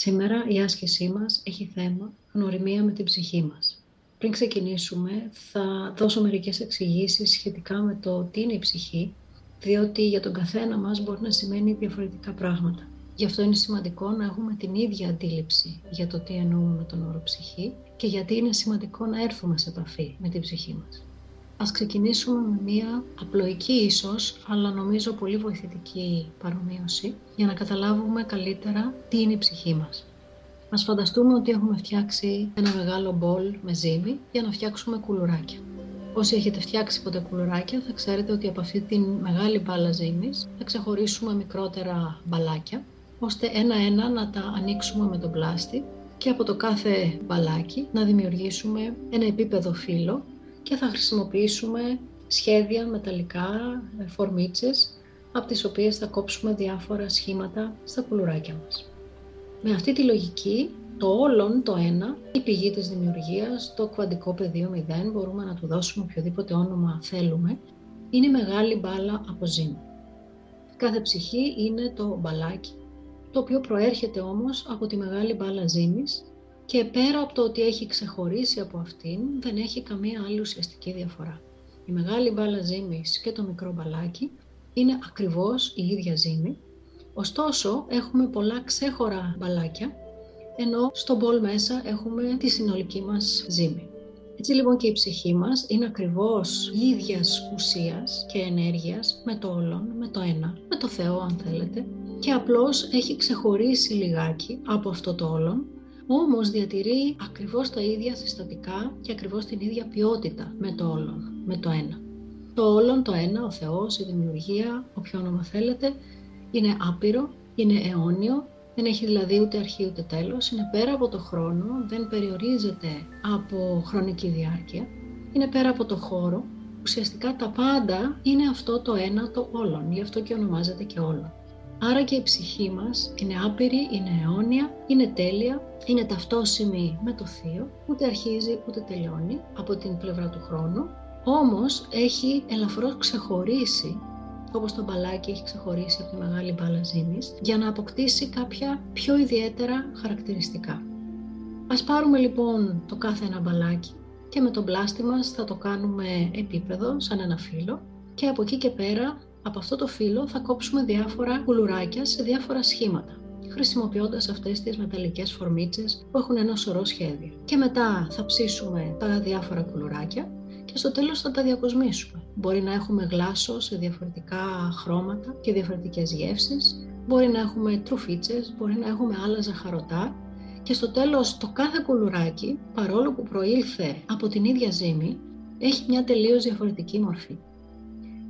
Σήμερα η άσκησή μας έχει θέμα γνωριμία με την ψυχή μας. Πριν ξεκινήσουμε θα δώσω μερικές εξηγήσεις σχετικά με το τι είναι η ψυχή, διότι για τον καθένα μας μπορεί να σημαίνει διαφορετικά πράγματα. Γι' αυτό είναι σημαντικό να έχουμε την ίδια αντίληψη για το τι εννοούμε με τον όρο ψυχή και γιατί είναι σημαντικό να έρθουμε σε επαφή με την ψυχή μας. Ας ξεκινήσουμε με μία απλοϊκή ίσως, αλλά νομίζω πολύ βοηθητική παρομοίωση, για να καταλάβουμε καλύτερα τι είναι η ψυχή μας. Ας φανταστούμε ότι έχουμε φτιάξει ένα μεγάλο μπολ με ζύμη για να φτιάξουμε κουλουράκια. Όσοι έχετε φτιάξει ποτέ κουλουράκια θα ξέρετε ότι από αυτή τη μεγάλη μπάλα ζύμης θα ξεχωρίσουμε μικρότερα μπαλάκια, ώστε ένα-ένα να τα ανοίξουμε με τον πλάστη και από το κάθε μπαλάκι να δημιουργήσουμε ένα επίπεδο φύλλο και θα χρησιμοποιήσουμε σχέδια μεταλλικά, ε, φορμίτσες, από τις οποίες θα κόψουμε διάφορα σχήματα στα κουλουράκια μας. Με αυτή τη λογική, το όλον το ένα, η πηγή της δημιουργίας, το κβαντικό πεδίο 0, μπορούμε να του δώσουμε οποιοδήποτε όνομα θέλουμε, είναι η μεγάλη μπάλα από ζύμη. Κάθε ψυχή είναι το μπαλάκι, το οποίο προέρχεται όμως από τη μεγάλη μπάλα ζύμης και πέρα από το ότι έχει ξεχωρίσει από αυτήν, δεν έχει καμία άλλη ουσιαστική διαφορά. Η μεγάλη μπάλα ζύμης και το μικρό μπαλάκι είναι ακριβώς η ίδια ζύμη, ωστόσο έχουμε πολλά ξέχωρα μπαλάκια, ενώ στο μπολ μέσα έχουμε τη συνολική μας ζύμη. Έτσι λοιπόν και η ψυχή μας είναι ακριβώς ίδιας ουσίας και ενέργειας με το όλον, με το ένα, με το Θεό αν θέλετε, και απλώς έχει ξεχωρίσει λιγάκι από αυτό το όλον όμως διατηρεί ακριβώς τα ίδια συστατικά και ακριβώς την ίδια ποιότητα με το όλον, με το ένα. Το όλον, το ένα, ο Θεός, η δημιουργία, όποιο όνομα θέλετε, είναι άπειρο, είναι αιώνιο, δεν έχει δηλαδή ούτε αρχή ούτε τέλος, είναι πέρα από το χρόνο, δεν περιορίζεται από χρονική διάρκεια, είναι πέρα από το χώρο, ουσιαστικά τα πάντα είναι αυτό το ένα το όλον, γι' αυτό και ονομάζεται και όλον. Άρα και η ψυχή μας είναι άπειρη, είναι αιώνια, είναι τέλεια, είναι ταυτόσιμη με το Θείο, ούτε αρχίζει ούτε τελειώνει από την πλευρά του χρόνου, όμως έχει ελαφρώς ξεχωρίσει όπως το μπαλάκι έχει ξεχωρίσει από τη μεγάλη μπάλα ζύμης, για να αποκτήσει κάποια πιο ιδιαίτερα χαρακτηριστικά. Ας πάρουμε λοιπόν το κάθε ένα μπαλάκι και με τον πλάστη μας θα το κάνουμε επίπεδο, σαν ένα φύλλο, και από εκεί και πέρα από αυτό το φύλλο θα κόψουμε διάφορα κουλουράκια σε διάφορα σχήματα χρησιμοποιώντας αυτές τις μεταλλικές φορμίτσες που έχουν ένα σωρό σχέδια. Και μετά θα ψήσουμε τα διάφορα κουλουράκια και στο τέλος θα τα διακοσμήσουμε. Μπορεί να έχουμε γλάσο σε διαφορετικά χρώματα και διαφορετικές γεύσεις, μπορεί να έχουμε τρουφίτσες, μπορεί να έχουμε άλλα ζαχαρωτά και στο τέλος το κάθε κουλουράκι, παρόλο που προήλθε από την ίδια ζύμη, έχει μια τελείως διαφορετική μορφή.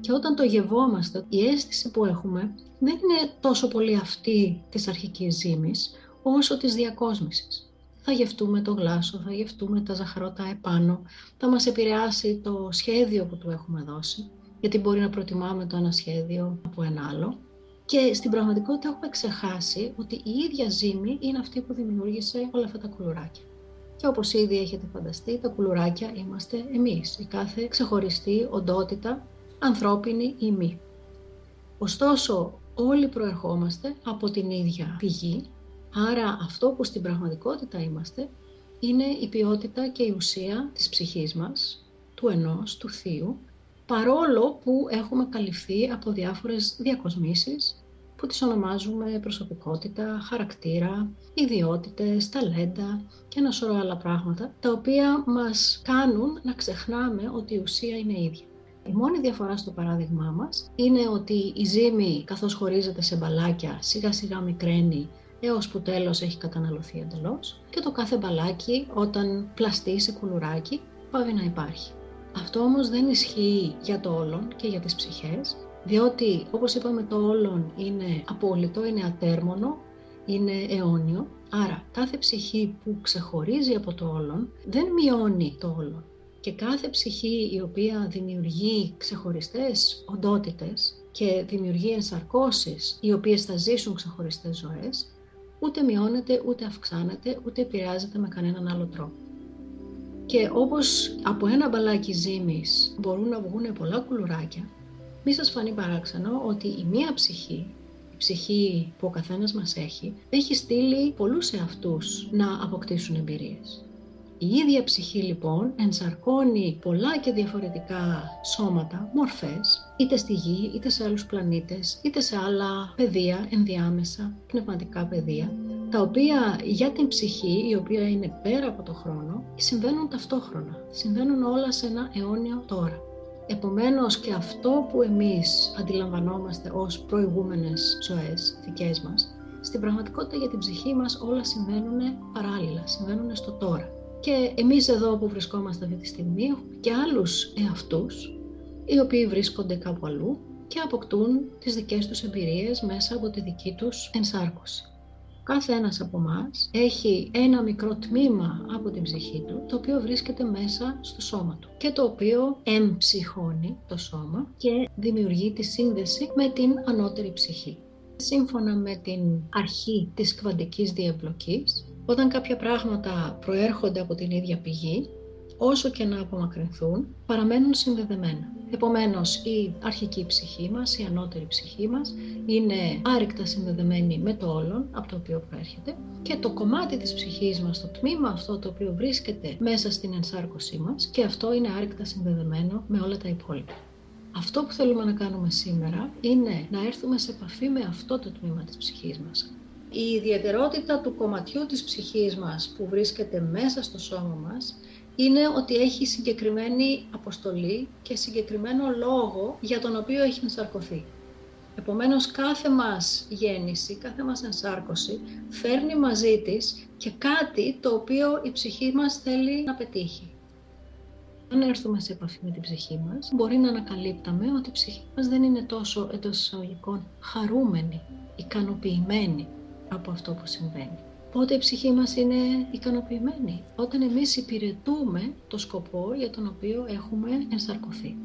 Και όταν το γευόμαστε, η αίσθηση που έχουμε δεν είναι τόσο πολύ αυτή της αρχικής ζύμης, όσο της διακόσμησης. Θα γευτούμε το γλάσο, θα γευτούμε τα ζαχαρότα επάνω, θα μας επηρεάσει το σχέδιο που του έχουμε δώσει, γιατί μπορεί να προτιμάμε το ένα σχέδιο από ένα άλλο. Και στην πραγματικότητα έχουμε ξεχάσει ότι η ίδια ζύμη είναι αυτή που δημιούργησε όλα αυτά τα κουλουράκια. Και όπως ήδη έχετε φανταστεί, τα κουλουράκια είμαστε εμείς, η κάθε ξεχωριστή οντότητα ανθρώπινη ή μη. Ωστόσο, όλοι προερχόμαστε από την ίδια πηγή, άρα αυτό που στην πραγματικότητα είμαστε είναι η ποιότητα και η ουσία της ψυχής μας, του ενός, του θείου, παρόλο που έχουμε καλυφθεί από διάφορες διακοσμήσεις που τις ονομάζουμε προσωπικότητα, χαρακτήρα, ιδιότητες, ταλέντα και ένα σωρό άλλα πράγματα, τα οποία μας κάνουν να ξεχνάμε ότι η ουσία είναι ίδια. Η μόνη διαφορά στο παράδειγμά μας είναι ότι η ζύμη καθώς χωρίζεται σε μπαλάκια σιγά σιγά μικραίνει έως που τέλος έχει καταναλωθεί εντελώς και το κάθε μπαλάκι όταν πλαστεί σε κουλουράκι πάβει να υπάρχει. Αυτό όμως δεν ισχύει για το όλον και για τις ψυχές, διότι όπως είπαμε το όλον είναι απόλυτο, είναι ατέρμονο, είναι αιώνιο, άρα κάθε ψυχή που ξεχωρίζει από το όλον δεν μειώνει το όλον και κάθε ψυχή η οποία δημιουργεί ξεχωριστές οντότητες και δημιουργεί ενσαρκώσεις οι οποίες θα ζήσουν ξεχωριστές ζωές, ούτε μειώνεται, ούτε αυξάνεται, ούτε επηρεάζεται με κανέναν άλλο τρόπο. Και όπως από ένα μπαλάκι ζύμης μπορούν να βγουν πολλά κουλουράκια, μη σας φανεί παράξενο ότι η μία ψυχή, η ψυχή που ο καθένας μας έχει, έχει στείλει πολλούς εαυτούς να αποκτήσουν εμπειρίες. Η ίδια ψυχή λοιπόν ενσαρκώνει πολλά και διαφορετικά σώματα, μορφές, είτε στη γη, είτε σε άλλους πλανήτες, είτε σε άλλα πεδία, ενδιάμεσα, πνευματικά πεδία, τα οποία για την ψυχή, η οποία είναι πέρα από το χρόνο, συμβαίνουν ταυτόχρονα. Συμβαίνουν όλα σε ένα αιώνιο τώρα. Επομένως και αυτό που εμείς αντιλαμβανόμαστε ως προηγούμενες ζωές δικές μας, στην πραγματικότητα για την ψυχή μας όλα συμβαίνουν παράλληλα, συμβαίνουν στο τώρα. Και εμείς εδώ που βρισκόμαστε αυτή τη στιγμή έχουμε και άλλους εαυτούς, οι οποίοι βρίσκονται κάπου αλλού και αποκτούν τις δικές τους εμπειρίες μέσα από τη δική τους ενσάρκωση. Κάθε ένας από εμά έχει ένα μικρό τμήμα από την ψυχή του, το οποίο βρίσκεται μέσα στο σώμα του και το οποίο εμψυχώνει το σώμα και δημιουργεί τη σύνδεση με την ανώτερη ψυχή. Σύμφωνα με την αρχή της κβαντικής διεμπλοκής, όταν κάποια πράγματα προέρχονται από την ίδια πηγή, όσο και να απομακρυνθούν, παραμένουν συνδεδεμένα. Επομένως, η αρχική ψυχή μας, η ανώτερη ψυχή μας, είναι άρρηκτα συνδεδεμένη με το όλον από το οποίο προέρχεται και το κομμάτι της ψυχής μας, το τμήμα αυτό το οποίο βρίσκεται μέσα στην ενσάρκωσή μας και αυτό είναι άρρηκτα συνδεδεμένο με όλα τα υπόλοιπα. Αυτό που θέλουμε να κάνουμε σήμερα είναι να έρθουμε σε επαφή με αυτό το τμήμα της ψυχής μας. Η ιδιαιτερότητα του κομματιού της ψυχής μας που βρίσκεται μέσα στο σώμα μας είναι ότι έχει συγκεκριμένη αποστολή και συγκεκριμένο λόγο για τον οποίο έχει ενσαρκωθεί. Επομένως, κάθε μας γέννηση, κάθε μας ενσάρκωση φέρνει μαζί της και κάτι το οποίο η ψυχή μας θέλει να πετύχει. Αν έρθουμε σε επαφή με την ψυχή μας, μπορεί να ανακαλύπταμε ότι η ψυχή μας δεν είναι τόσο εντός εισαγωγικών χαρούμενη, ικανοποιημένη από αυτό που συμβαίνει. Πότε η ψυχή μας είναι ικανοποιημένη, όταν εμείς υπηρετούμε το σκοπό για τον οποίο έχουμε ενσαρκωθεί.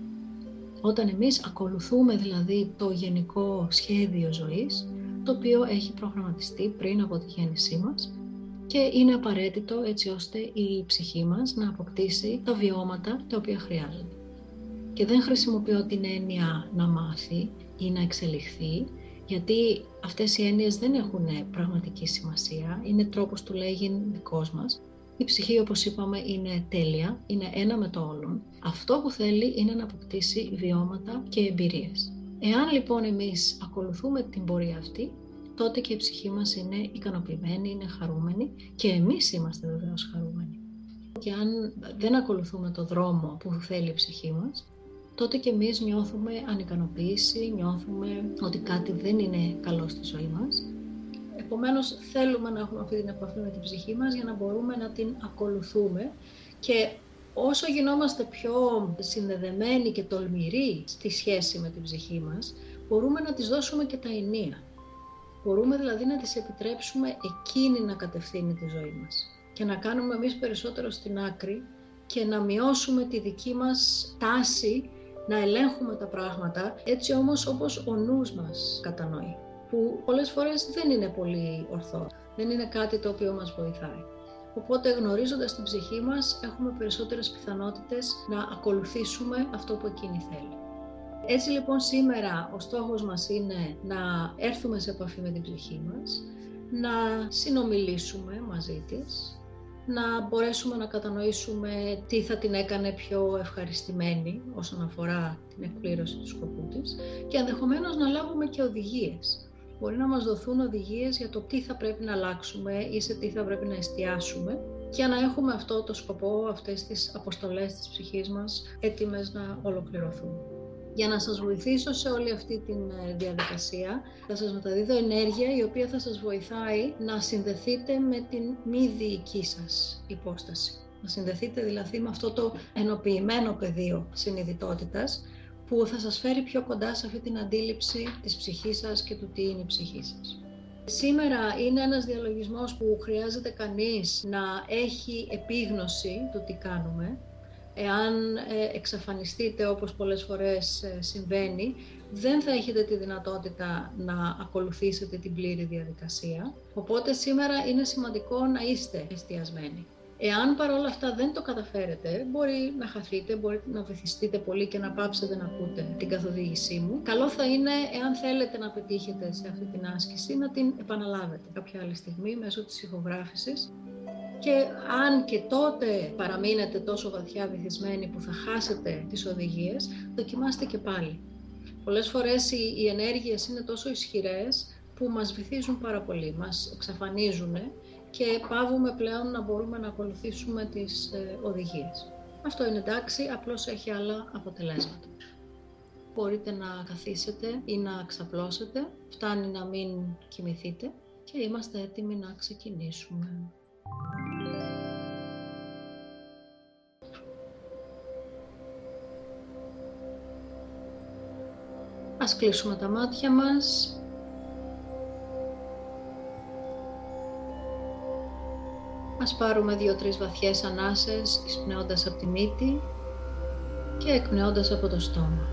Όταν εμείς ακολουθούμε δηλαδή το γενικό σχέδιο ζωής, το οποίο έχει προγραμματιστεί πριν από τη γέννησή μας και είναι απαραίτητο έτσι ώστε η ψυχή μας να αποκτήσει τα βιώματα τα οποία χρειάζονται. Και δεν χρησιμοποιώ την έννοια να μάθει ή να εξελιχθεί, γιατί αυτές οι έννοιες δεν έχουν πραγματική σημασία, είναι τρόπος του λέγειν δικός μας. Η ψυχή, όπως είπαμε, είναι τέλεια, είναι ένα με το όλον. Αυτό που θέλει είναι να αποκτήσει βιώματα και εμπειρίες. Εάν λοιπόν εμείς ακολουθούμε την πορεία αυτή, τότε και η ψυχή μας είναι ικανοποιημένη, είναι χαρούμενη και εμείς είμαστε βεβαίως χαρούμενοι. Και αν δεν ακολουθούμε το δρόμο που θέλει η ψυχή μας, τότε και εμείς νιώθουμε ανικανοποίηση, νιώθουμε ότι κάτι δεν είναι καλό στη ζωή μας. Επομένως θέλουμε να έχουμε αυτή την επαφή με την ψυχή μας για να μπορούμε να την ακολουθούμε και όσο γινόμαστε πιο συνδεδεμένοι και τολμηροί στη σχέση με την ψυχή μας, μπορούμε να της δώσουμε και τα ενία. Μπορούμε δηλαδή να της επιτρέψουμε εκείνη να κατευθύνει τη ζωή μας και να κάνουμε εμείς περισσότερο στην άκρη και να μειώσουμε τη δική μας τάση να ελέγχουμε τα πράγματα έτσι όμως όπως ο νους μας κατανοεί που πολλές φορές δεν είναι πολύ ορθό, δεν είναι κάτι το οποίο μας βοηθάει. Οπότε γνωρίζοντας την ψυχή μας έχουμε περισσότερες πιθανότητες να ακολουθήσουμε αυτό που εκείνη θέλει. Έτσι λοιπόν σήμερα ο στόχος μας είναι να έρθουμε σε επαφή με την ψυχή μας, να συνομιλήσουμε μαζί της, να μπορέσουμε να κατανοήσουμε τι θα την έκανε πιο ευχαριστημένη όσον αφορά την εκπλήρωση του σκοπού της και ενδεχομένως να λάβουμε και οδηγίες. Μπορεί να μας δοθούν οδηγίες για το τι θα πρέπει να αλλάξουμε ή σε τι θα πρέπει να εστιάσουμε για να έχουμε αυτό το σκοπό, αυτές τις αποστολές της ψυχής μας έτοιμες να ολοκληρωθούν. Για να σας βοηθήσω σε όλη αυτή τη ε, διαδικασία, θα σας μεταδίδω ενέργεια η οποία θα σας βοηθάει να συνδεθείτε με την μη διοική σας υπόσταση. Να συνδεθείτε δηλαδή με αυτό το ενοποιημένο πεδίο συνειδητότητας που θα σας φέρει πιο κοντά σε αυτή την αντίληψη της ψυχής σας και του τι είναι η ψυχή σας. Σήμερα είναι ένας διαλογισμός που χρειάζεται κανείς να έχει επίγνωση του τι κάνουμε, εάν ε, εξαφανιστείτε όπως πολλές φορές ε, συμβαίνει, δεν θα έχετε τη δυνατότητα να ακολουθήσετε την πλήρη διαδικασία. Οπότε σήμερα είναι σημαντικό να είστε εστιασμένοι. Εάν παρόλα αυτά δεν το καταφέρετε, μπορεί να χαθείτε, μπορεί να βυθιστείτε πολύ και να πάψετε να ακούτε την καθοδήγησή μου. Καλό θα είναι, εάν θέλετε να πετύχετε σε αυτή την άσκηση, να την επαναλάβετε κάποια άλλη στιγμή μέσω της ηχογράφησης και αν και τότε παραμείνετε τόσο βαθιά βυθισμένοι που θα χάσετε τις οδηγίες, δοκιμάστε και πάλι. Πολλές φορές οι, οι ενέργειες είναι τόσο ισχυρές που μας βυθίζουν πάρα πολύ, μας εξαφανίζουν και πάβουμε πλέον να μπορούμε να ακολουθήσουμε τις ε, οδηγίες. Αυτό είναι εντάξει, απλώς έχει άλλα αποτελέσματα. Μπορείτε να καθίσετε ή να ξαπλώσετε, φτάνει να μην κοιμηθείτε και είμαστε έτοιμοι να ξεκινήσουμε. Ας κλείσουμε τα μάτια μας. Ας πάρουμε δύο-τρεις βαθιές ανάσες, εισπνέοντας από τη μύτη και εκπνέοντας από το στόμα.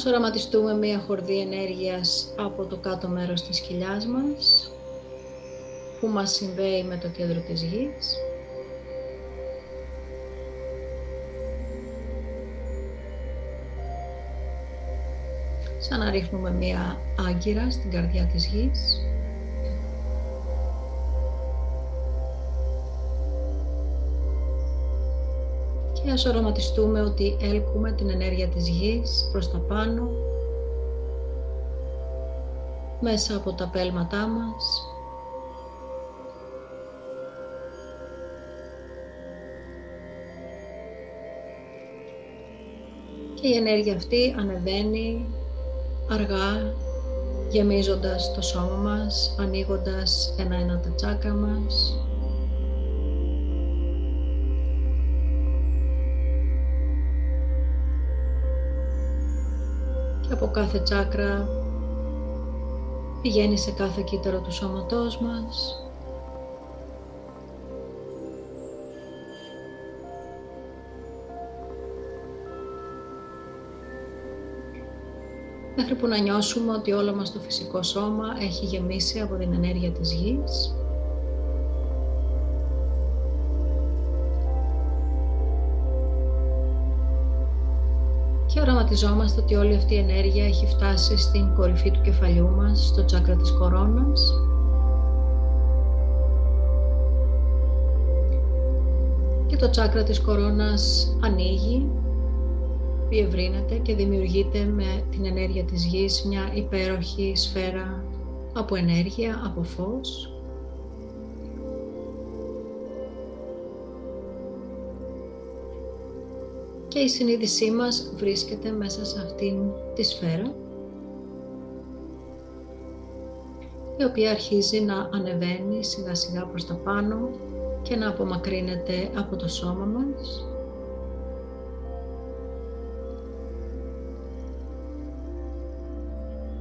Ας οραματιστούμε μία χορδή ενέργειας από το κάτω μέρος της κοιλιάς μας που μας συνδέει με το κέντρο της γης. Σαν να ρίχνουμε μία άγκυρα στην καρδιά της γης. Και ας οραματιστούμε ότι έλκουμε την ενέργεια της γης προς τα πάνω μέσα από τα πέλματά μας. Και η ενέργεια αυτή ανεβαίνει αργά γεμίζοντας το σώμα μας, ανοίγοντας ένα-ένα τα τσάκρα μας από κάθε τσάκρα πηγαίνει σε κάθε κύτταρο του σώματός μας. Μέχρι που να νιώσουμε ότι όλο μας το φυσικό σώμα έχει γεμίσει από την ενέργεια της γης και οραματιζόμαστε ότι όλη αυτή η ενέργεια έχει φτάσει στην κορυφή του κεφαλιού μας, στο τσάκρα της κορώνας. Και το τσάκρα της κορώνας ανοίγει, διευρύνεται και δημιουργείται με την ενέργεια της γης μια υπέροχη σφαίρα από ενέργεια, από φως και η συνείδησή μας βρίσκεται μέσα σε αυτήν τη σφαίρα η οποία αρχίζει να ανεβαίνει σιγά σιγά προς τα πάνω και να απομακρύνεται από το σώμα μας.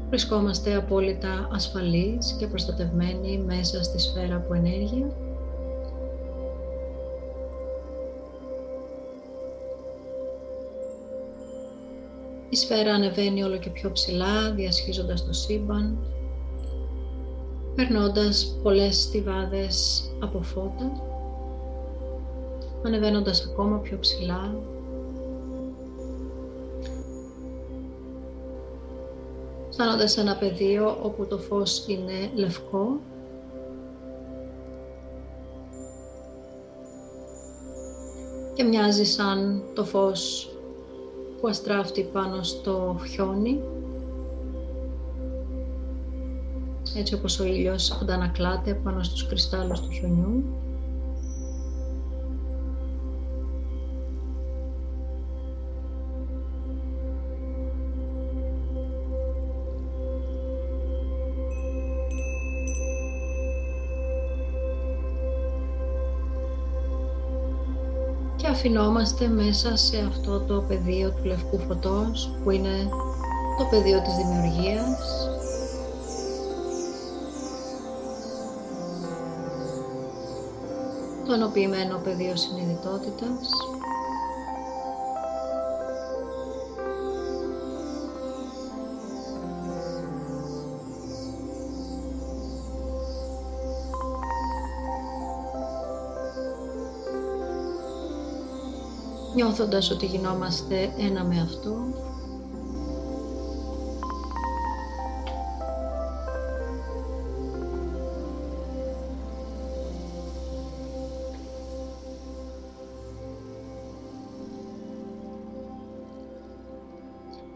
Βρισκόμαστε απόλυτα ασφαλείς και προστατευμένοι μέσα στη σφαίρα από ενέργεια Η σφαίρα ανεβαίνει όλο και πιο ψηλά, διασχίζοντας το σύμπαν, περνώντας πολλές στιβάδες από φώτα, ανεβαίνοντας ακόμα πιο ψηλά, φτάνοντας σε ένα πεδίο όπου το φως είναι λευκό. Και μοιάζει σαν το φως που αστράφτει πάνω στο χιόνι. Έτσι όπως ο ήλιος αντανακλάται πάνω στους κρυστάλλους του χιονιού αφινόμαστε μέσα σε αυτό το πεδίο του λευκού φωτός που είναι το πεδίο της δημιουργίας. Το ενοποιημένο πεδίο συνειδητότητας νιώθοντας ότι γινόμαστε ένα με αυτό.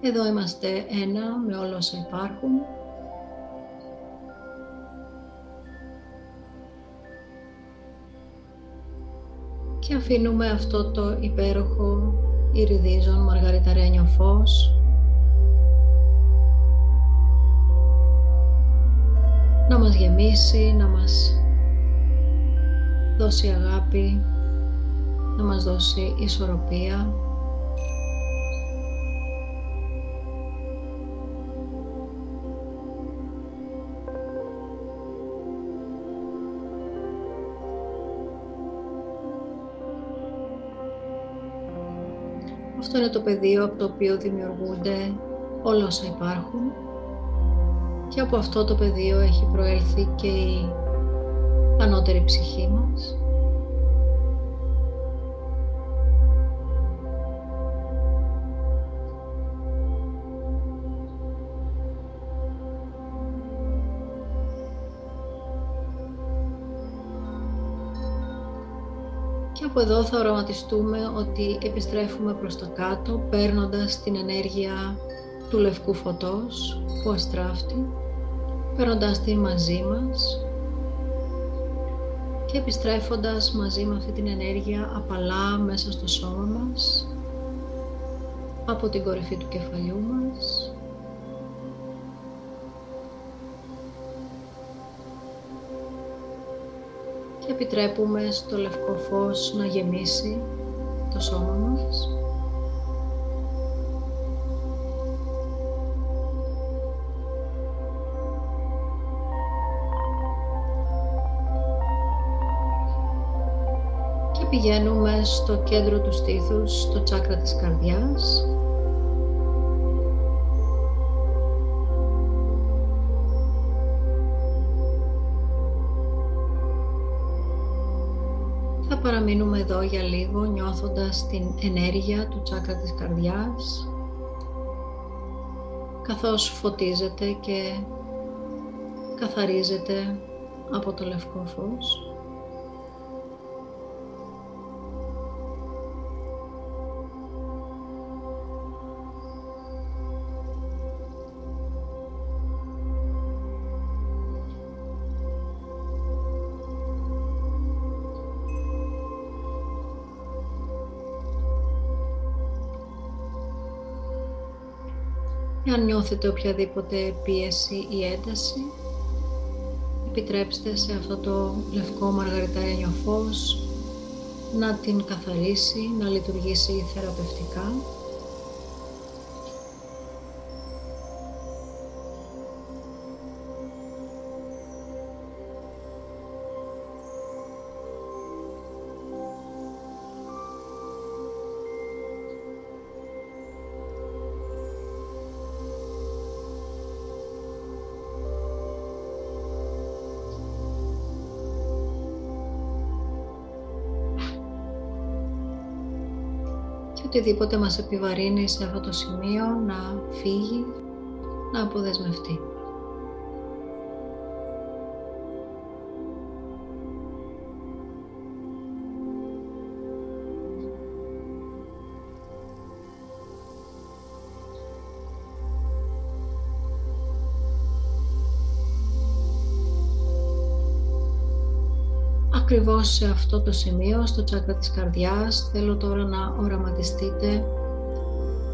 Εδώ είμαστε ένα με όλα όσα υπάρχουν. Και αφήνουμε αυτό το υπέροχο ηριδίζον μαργαριταρένιο φως. Να μας γεμίσει, να μας δώσει αγάπη, να μας δώσει ισορροπία Αυτό είναι το πεδίο από το οποίο δημιουργούνται όλα όσα υπάρχουν και από αυτό το πεδίο έχει προέλθει και η ανώτερη ψυχή μας. Από εδώ θα οραματιστούμε ότι επιστρέφουμε προς τα κάτω παίρνοντας την ενέργεια του λευκού φωτός που αστράφτει, παίρνοντας την μαζί μας και επιστρέφοντας μαζί με αυτή την ενέργεια απαλά μέσα στο σώμα μας από την κορυφή του κεφαλιού μας και επιτρέπουμε στο λευκό φως να γεμίσει το σώμα μας. Και πηγαίνουμε στο κέντρο του στήθους, στο τσάκρα της καρδιάς παραμείνουμε εδώ για λίγο νιώθοντας την ενέργεια του τσάκρα της καρδιάς καθώς φωτίζεται και καθαρίζεται από το λευκό φως. Αν νιώθετε οποιαδήποτε πίεση ή ένταση, επιτρέψτε σε αυτό το λευκό μαργαριτάρινιο φως να την καθαρίσει, να λειτουργήσει θεραπευτικά οτιδήποτε μας επιβαρύνει σε αυτό το σημείο να φύγει, να αποδεσμευτεί. Ακριβώς σε αυτό το σημείο, στο τσάκρα της καρδιάς, θέλω τώρα να οραματιστείτε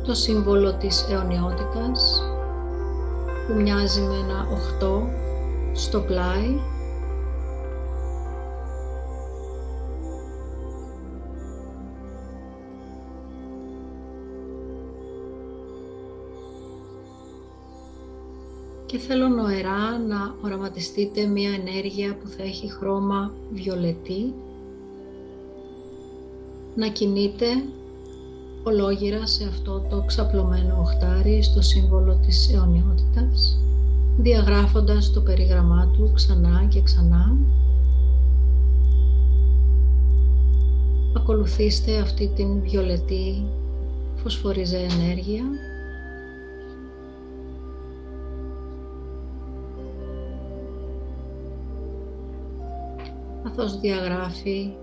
το σύμβολο της αιωνιότητας που μοιάζει με ένα οχτώ στο πλάι και θέλω νοερά να οραματιστείτε μία ενέργεια που θα έχει χρώμα βιολετή. Να κινείται ολόγυρα σε αυτό το ξαπλωμένο οχτάρι στο σύμβολο της αιωνιότητας διαγράφοντας το περίγραμμά του ξανά και ξανά. Ακολουθήστε αυτή την βιολετή φωσφοριζέ ενέργεια καθώς διαγράφει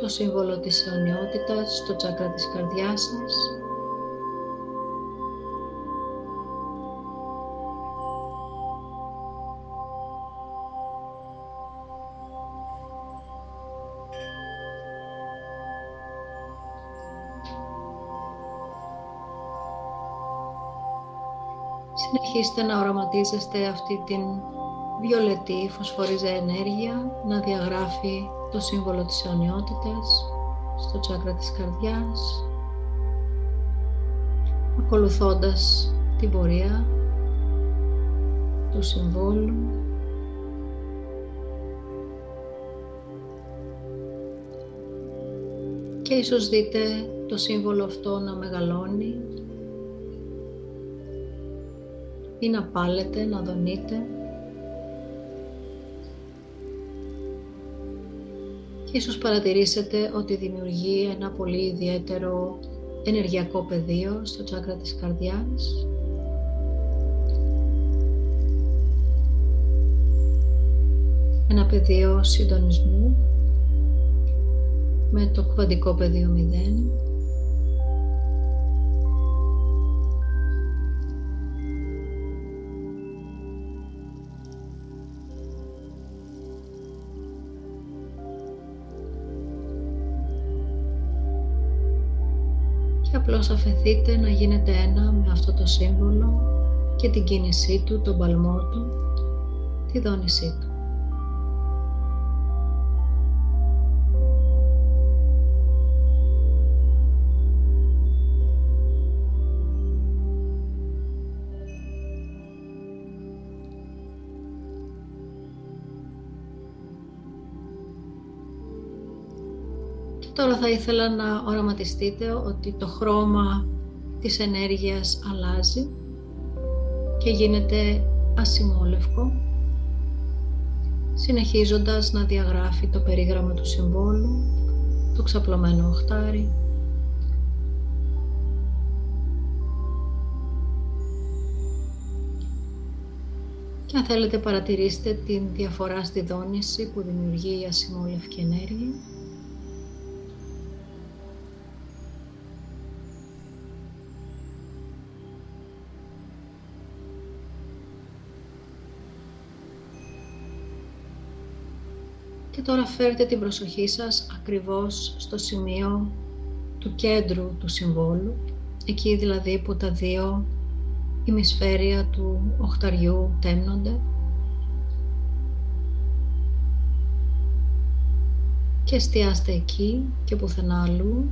το σύμβολο της αιωνιότητας στο τσάκρα της καρδιάς σας Συνεχίστε να οραματίζεστε αυτή την βιολετή φωσφορίζα ενέργεια να διαγράφει το σύμβολο της αιωνιότητας στο τσάκρα της καρδιάς ακολουθώντας την πορεία του συμβόλου και ίσως δείτε το σύμβολο αυτό να μεγαλώνει ή να πάλετε, να δονείτε. Ίσως παρατηρήσετε ότι δημιουργεί ένα πολύ ιδιαίτερο ενεργειακό πεδίο στο τσάκρα της καρδιάς. Ένα πεδίο συντονισμού με το κβαντικό πεδίο 0 απλώς αφαιθείτε να γίνετε ένα με αυτό το σύμβολο και την κίνησή του, τον παλμό του, τη δόνησή του. Θα ήθελα να οραματιστείτε ότι το χρώμα της ενέργειας αλλάζει και γίνεται ασημόλευκο, συνεχίζοντας να διαγράφει το περίγραμμα του συμβόλου, το ξαπλωμένο οχτάρι, Και αν θέλετε παρατηρήστε την διαφορά στη δόνηση που δημιουργεί η ασημόλευκη ενέργεια. Τώρα φέρτε την προσοχή σας ακριβώς στο σημείο του κέντρου του συμβόλου, εκεί δηλαδή που τα δύο ημισφαίρια του οχταριού τέμνονται. Και εστιάστε εκεί και πουθενά αλλού.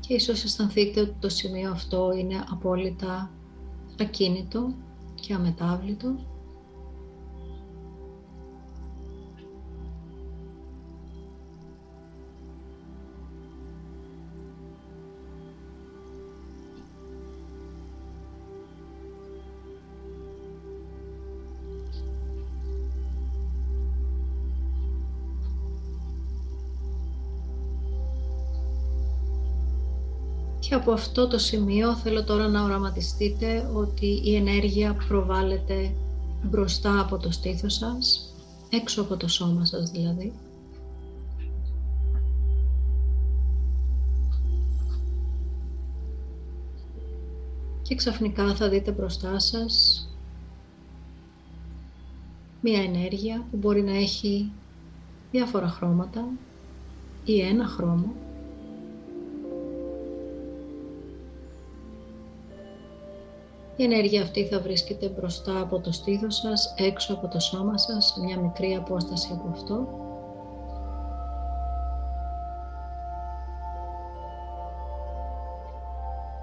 Και ίσως αισθανθείτε ότι το σημείο αυτό είναι απόλυτα ακίνητο και αμετάβλητο Και από αυτό το σημείο θέλω τώρα να οραματιστείτε ότι η ενέργεια προβάλλεται μπροστά από το στήθος σας, έξω από το σώμα σας δηλαδή. Και ξαφνικά θα δείτε μπροστά σας μία ενέργεια που μπορεί να έχει διάφορα χρώματα ή ένα χρώμα Η ενέργεια αυτή θα βρίσκεται μπροστά από το στήθος σας, έξω από το σώμα σας, σε μια μικρή απόσταση από αυτό.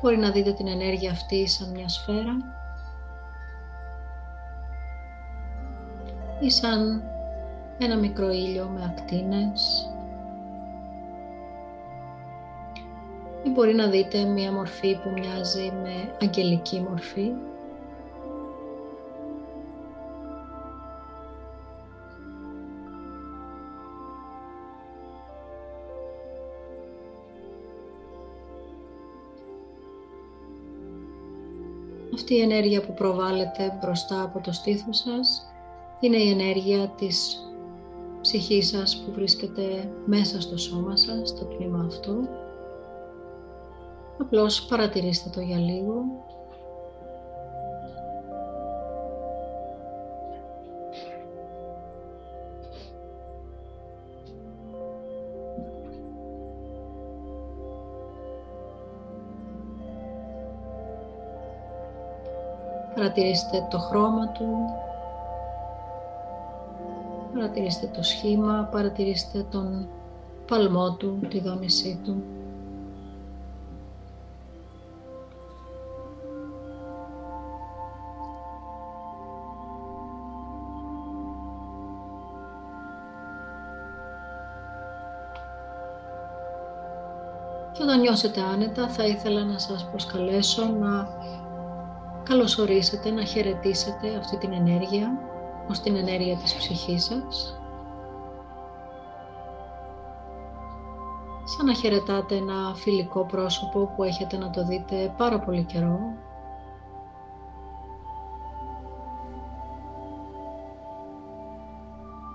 Μπορεί να δείτε την ενέργεια αυτή σαν μια σφαίρα ή σαν ένα μικρό ήλιο με ακτίνες ή μπορεί να δείτε μια μορφή που μοιάζει με αγγελική μορφή Αυτή η ενέργεια που προβάλλεται μπροστά από το στήθος σας είναι η ενέργεια της ψυχής σας που βρίσκεται μέσα στο σώμα σας, στο τμήμα αυτό. Απλώς παρατηρήστε το για λίγο Παρατηρήστε το χρώμα του. Παρατηρήστε το σχήμα, παρατηρήστε τον παλμό του, τη δόνησή του. Και όταν νιώσετε άνετα θα ήθελα να σας προσκαλέσω να καλωσορίσετε, να χαιρετήσετε αυτή την ενέργεια ως την ενέργεια της ψυχής σας. Σαν να χαιρετάτε ένα φιλικό πρόσωπο που έχετε να το δείτε πάρα πολύ καιρό.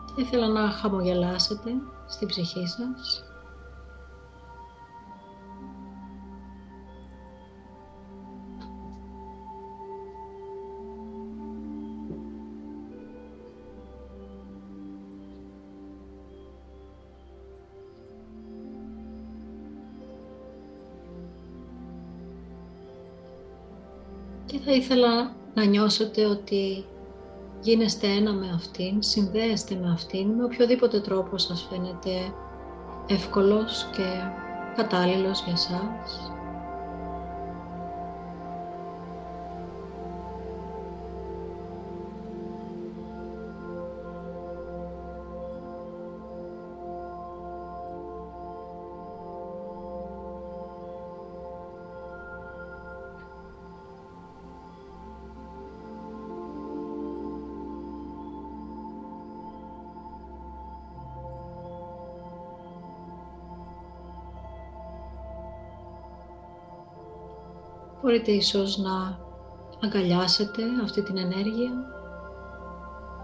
Θα ήθελα να χαμογελάσετε στην ψυχή σας. Και θα ήθελα να νιώσετε ότι γίνεστε ένα με αυτήν, συνδέεστε με αυτήν με οποιοδήποτε τρόπο σας φαίνεται εύκολος και κατάλληλος για σας. Μπορείτε ίσως να αγκαλιάσετε αυτή την ενέργεια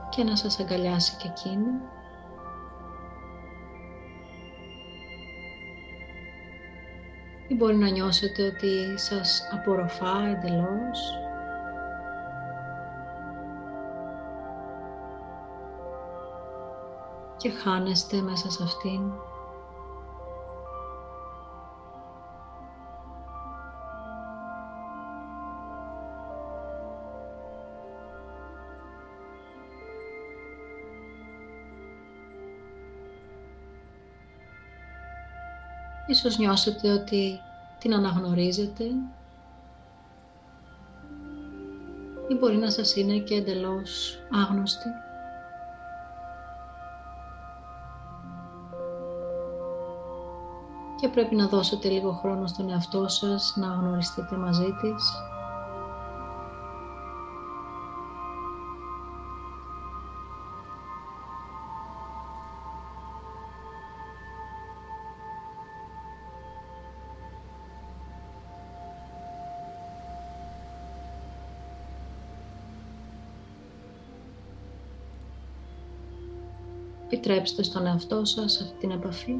και να σας αγκαλιάσει και εκείνη. Ή μπορεί να νιώσετε ότι σας απορροφά εντελώς. Και χάνεστε μέσα σε αυτήν. Ίσως νιώσετε ότι την αναγνωρίζετε ή μπορεί να σας είναι και εντελώς άγνωστη. Και πρέπει να δώσετε λίγο χρόνο στον εαυτό σας να γνωριστείτε μαζί της Επιτρέψτε στον εαυτό σας αυτή την επαφή.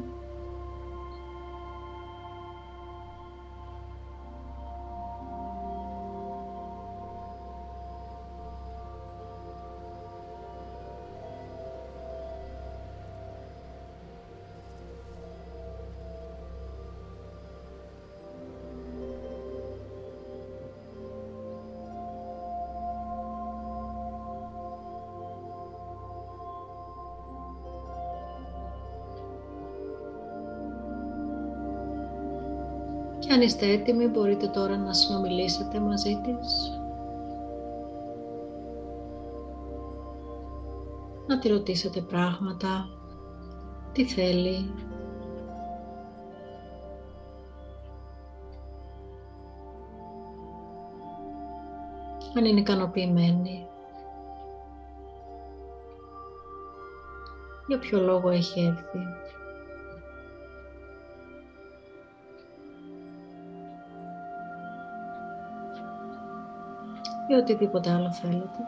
Και αν είστε έτοιμοι μπορείτε τώρα να συνομιλήσετε μαζί της. Να τη ρωτήσετε πράγματα, τι θέλει, αν είναι ικανοποιημένη. Για ποιο λόγο έχει έρθει. Ή οτιδήποτε άλλο θέλετε.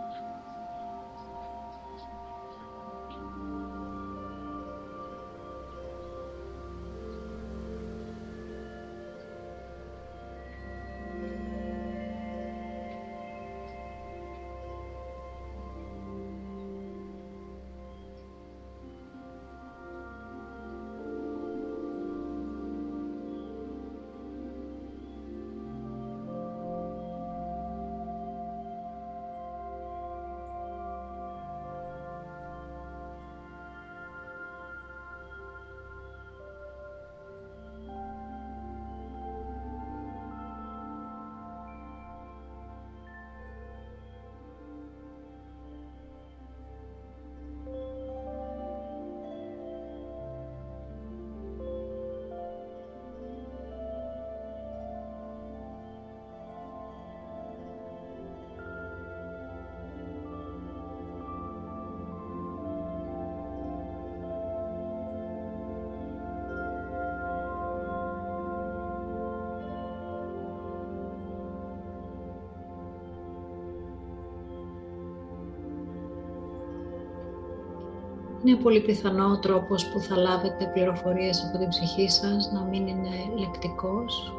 Είναι πολύ πιθανό ο τρόπος που θα λάβετε πληροφορίες από την ψυχή σας να μην είναι λεκτικός.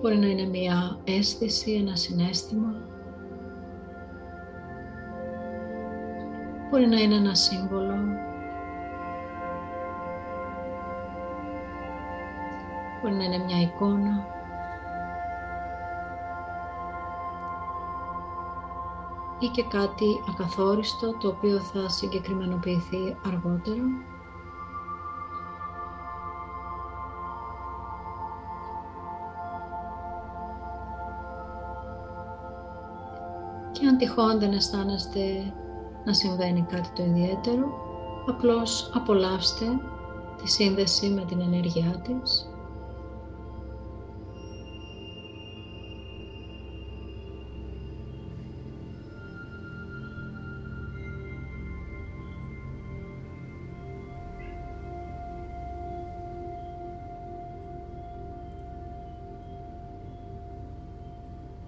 Μπορεί να είναι μια αίσθηση, ένα συνέστημα. Μπορεί να είναι ένα σύμβολο. Μπορεί να είναι μια εικόνα. Ή και κάτι ακαθόριστο το οποίο θα συγκεκριμενοποιηθεί αργότερα; Και αν τυχόν δεν αισθάνεστε να συμβαίνει κάτι το ιδιαίτερο, απλώς απολαύστε τη σύνδεση με την ενέργειά της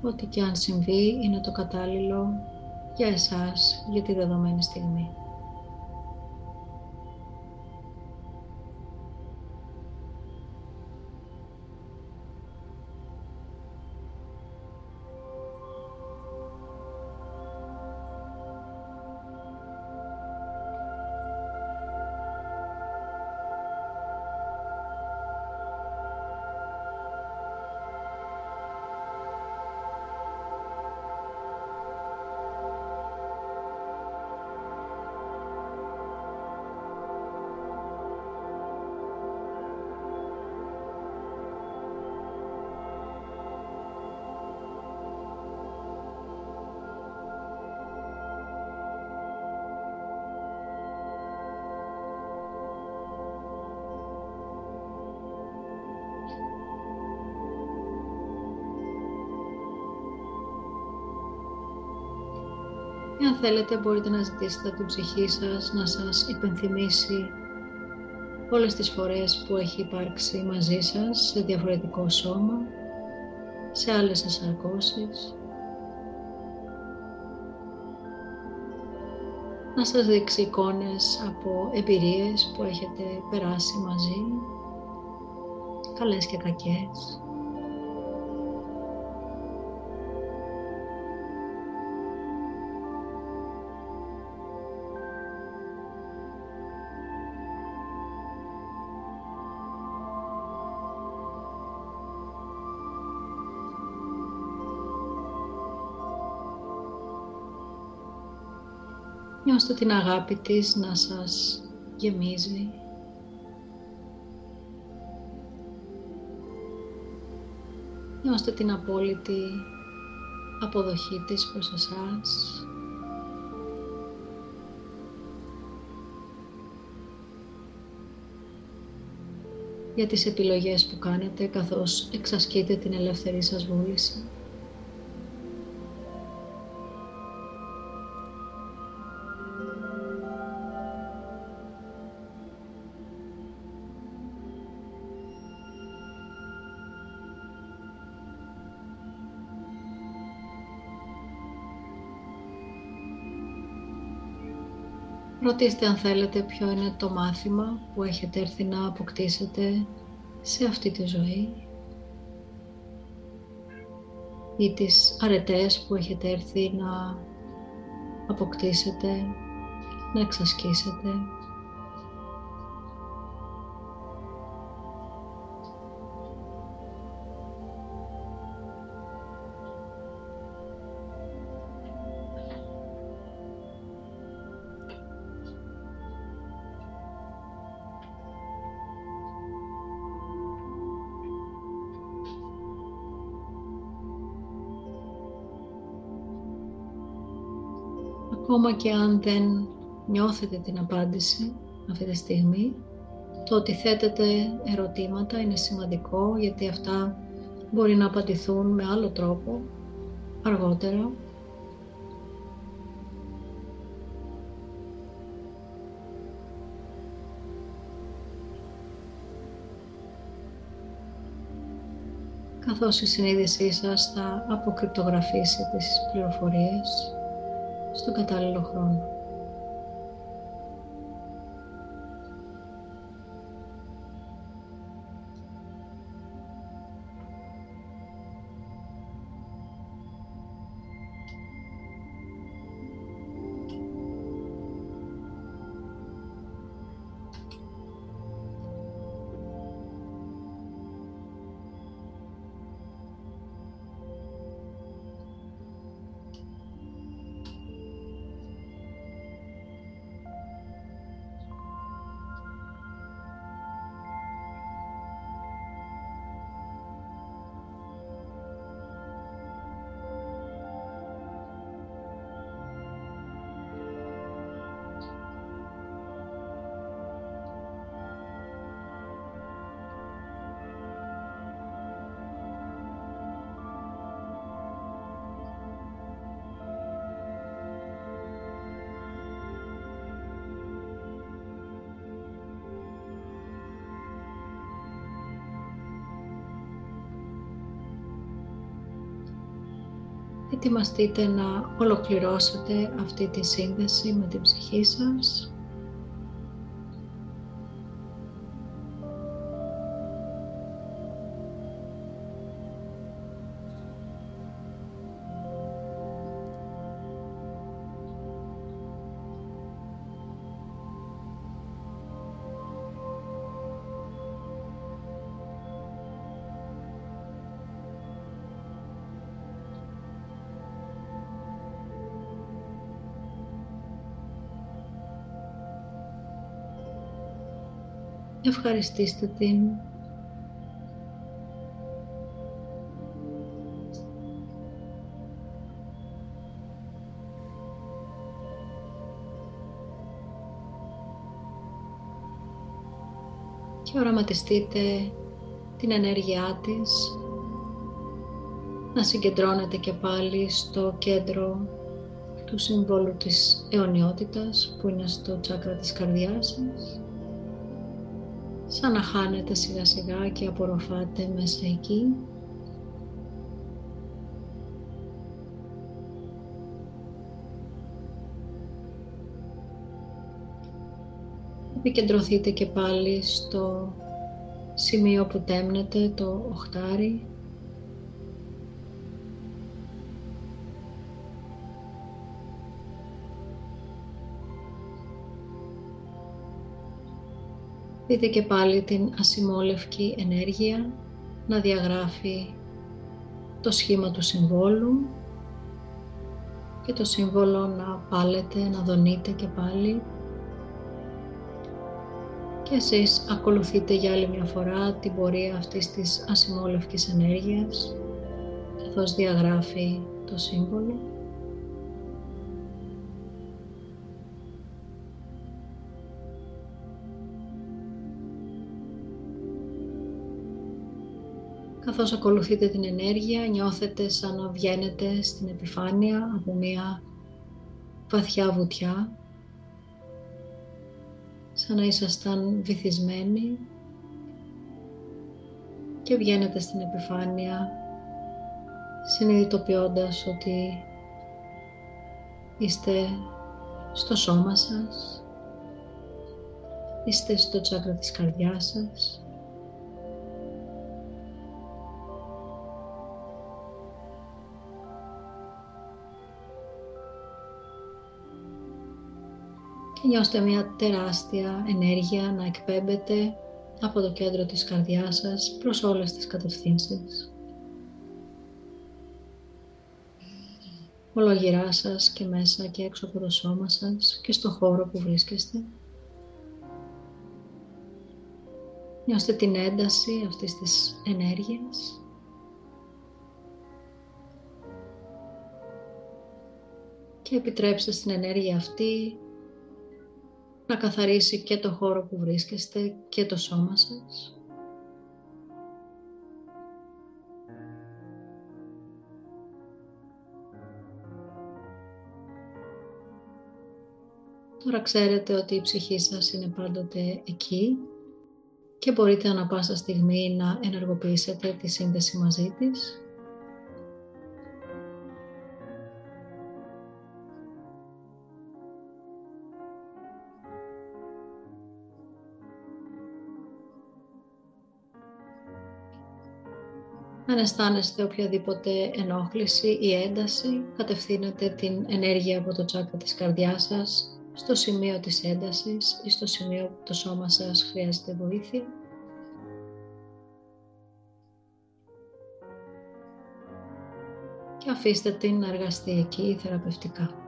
ό,τι και αν συμβεί είναι το κατάλληλο για εσάς για τη δεδομένη στιγμή. Θέλετε μπορείτε να ζητήσετε από την ψυχή σας να σας υπενθυμίσει όλες τις φορές που έχει υπάρξει μαζί σας σε διαφορετικό σώμα, σε άλλες εσαρκώσεις. Να σας δείξει εικόνες από εμπειρίες που έχετε περάσει μαζί, καλές και κακές. Νιώστε την αγάπη της να σας γεμίζει. Νιώστε την απόλυτη αποδοχή της προς εσάς. για τις επιλογές που κάνετε καθώς εξασκείτε την ελεύθερη σας βούληση. Ρωτήστε αν θέλετε ποιο είναι το μάθημα που έχετε έρθει να αποκτήσετε σε αυτή τη ζωή ή τις αρετές που έχετε έρθει να αποκτήσετε, να εξασκήσετε. Ακόμα και αν δεν νιώθετε την απάντηση αυτή τη στιγμή, το ότι θέτετε ερωτήματα είναι σημαντικό γιατί αυτά μπορεί να απαντηθούν με άλλο τρόπο αργότερα. καθώς η συνείδησή σας θα αποκρυπτογραφήσει τις πληροφορίες στον κατάλληλο χρόνο. Ετοιμαστείτε να ολοκληρώσετε αυτή τη σύνδεση με την ψυχή σας; Ευχαριστήστε την. Και οραματιστείτε την ενέργειά της να συγκεντρώνετε και πάλι στο κέντρο του συμβόλου της αιωνιότητας που είναι στο τσάκρα της καρδιάς σας σαν να χάνετε σιγά σιγά και απορροφάτε μέσα εκεί. Επικεντρωθείτε και πάλι στο σημείο που τέμνετε, το οχτάρι. Δείτε και πάλι την ασημόλευκη ενέργεια να διαγράφει το σχήμα του συμβόλου και το σύμβολο να πάλετε, να δονείτε και πάλι και εσείς ακολουθείτε για άλλη μια φορά την πορεία αυτής της ασημόλευκης ενέργειας καθώς διαγράφει το σύμβολο. Καθώς ακολουθείτε την ενέργεια, νιώθετε σαν να βγαίνετε στην επιφάνεια από μια βαθιά βουτιά, σαν να ήσασταν βυθισμένοι και βγαίνετε στην επιφάνεια συνειδητοποιώντας ότι είστε στο σώμα σας, είστε στο τσάκρα της καρδιάς σας, και νιώστε μια τεράστια ενέργεια να εκπέμπεται από το κέντρο της καρδιάς σας προς όλες τις κατευθύνσεις. Ολογυρά σας και μέσα και έξω από το σώμα σας και στο χώρο που βρίσκεστε. Νιώστε την ένταση αυτής της ενέργειας. Και επιτρέψτε στην ενέργεια αυτή να καθαρίσει και το χώρο που βρίσκεστε και το σώμα σας. Τώρα ξέρετε ότι η ψυχή σας είναι πάντοτε εκεί και μπορείτε ανα πάσα στιγμή να ενεργοποιήσετε τη σύνδεση μαζί της Αν αισθάνεστε οποιαδήποτε ενόχληση ή ένταση, κατευθύνετε την ενέργεια από το τσάκρα της καρδιάς σας στο σημείο της έντασης ή στο σημείο που το σώμα σας χρειάζεται βοήθεια. Και αφήστε την να εργαστεί εκεί θεραπευτικά.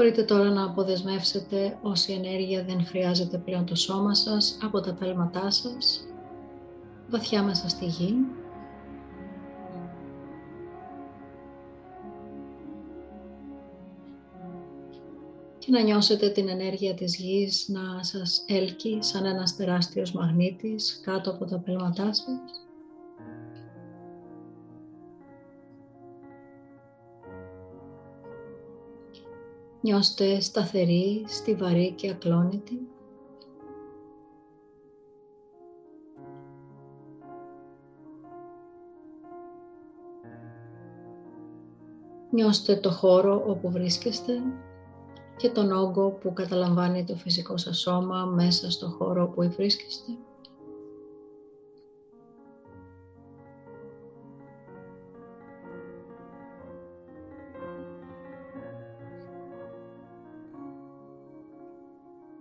Μπορείτε τώρα να αποδεσμεύσετε όση ενέργεια δεν χρειάζεται πλέον το σώμα σας από τα πέλματά σας, βαθιά μέσα στη γη. Και να νιώσετε την ενέργεια της γης να σας έλκει σαν ένας τεράστιος μαγνήτης κάτω από τα πέλματά σας. Νιώστε σταθερή, στιβαρή και ακλόνητη. Νιώστε το χώρο όπου βρίσκεστε και τον όγκο που καταλαμβάνει το φυσικό σας σώμα μέσα στο χώρο που βρίσκεστε.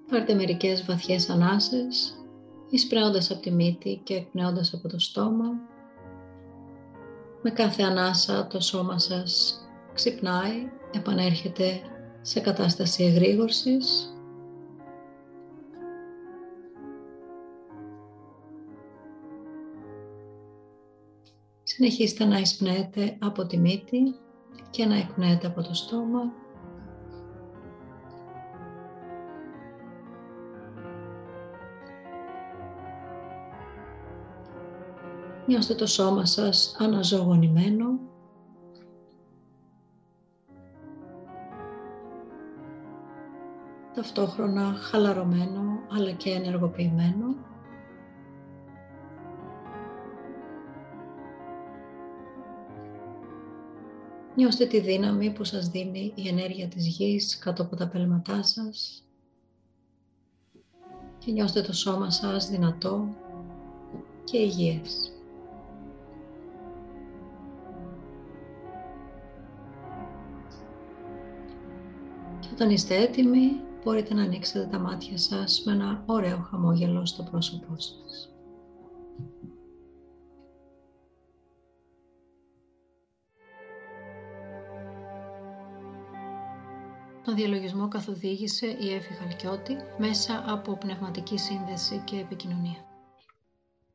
Πάρτε μερικές βαθιές ανάσες, εισπρέοντας από τη μύτη και εκπνέοντας από το στόμα. Με κάθε ανάσα το σώμα σας ξυπνάει, επανέρχεται σε κατάσταση εγρήγορσης. Συνεχίστε να εισπνέετε από τη μύτη και να εκπνέετε από το στόμα Νιώστε το σώμα σας αναζωογονημένο. Ταυτόχρονα χαλαρωμένο αλλά και ενεργοποιημένο. Νιώστε τη δύναμη που σας δίνει η ενέργεια της γης κάτω από τα πέλματά σας και νιώστε το σώμα σας δυνατό και υγιές. Όταν είστε έτοιμοι, μπορείτε να ανοίξετε τα μάτια σας με ένα ωραίο χαμόγελο στο πρόσωπό σας. Τον διαλογισμό καθοδήγησε η Εύη Χαλκιώτη μέσα από πνευματική σύνδεση και επικοινωνία.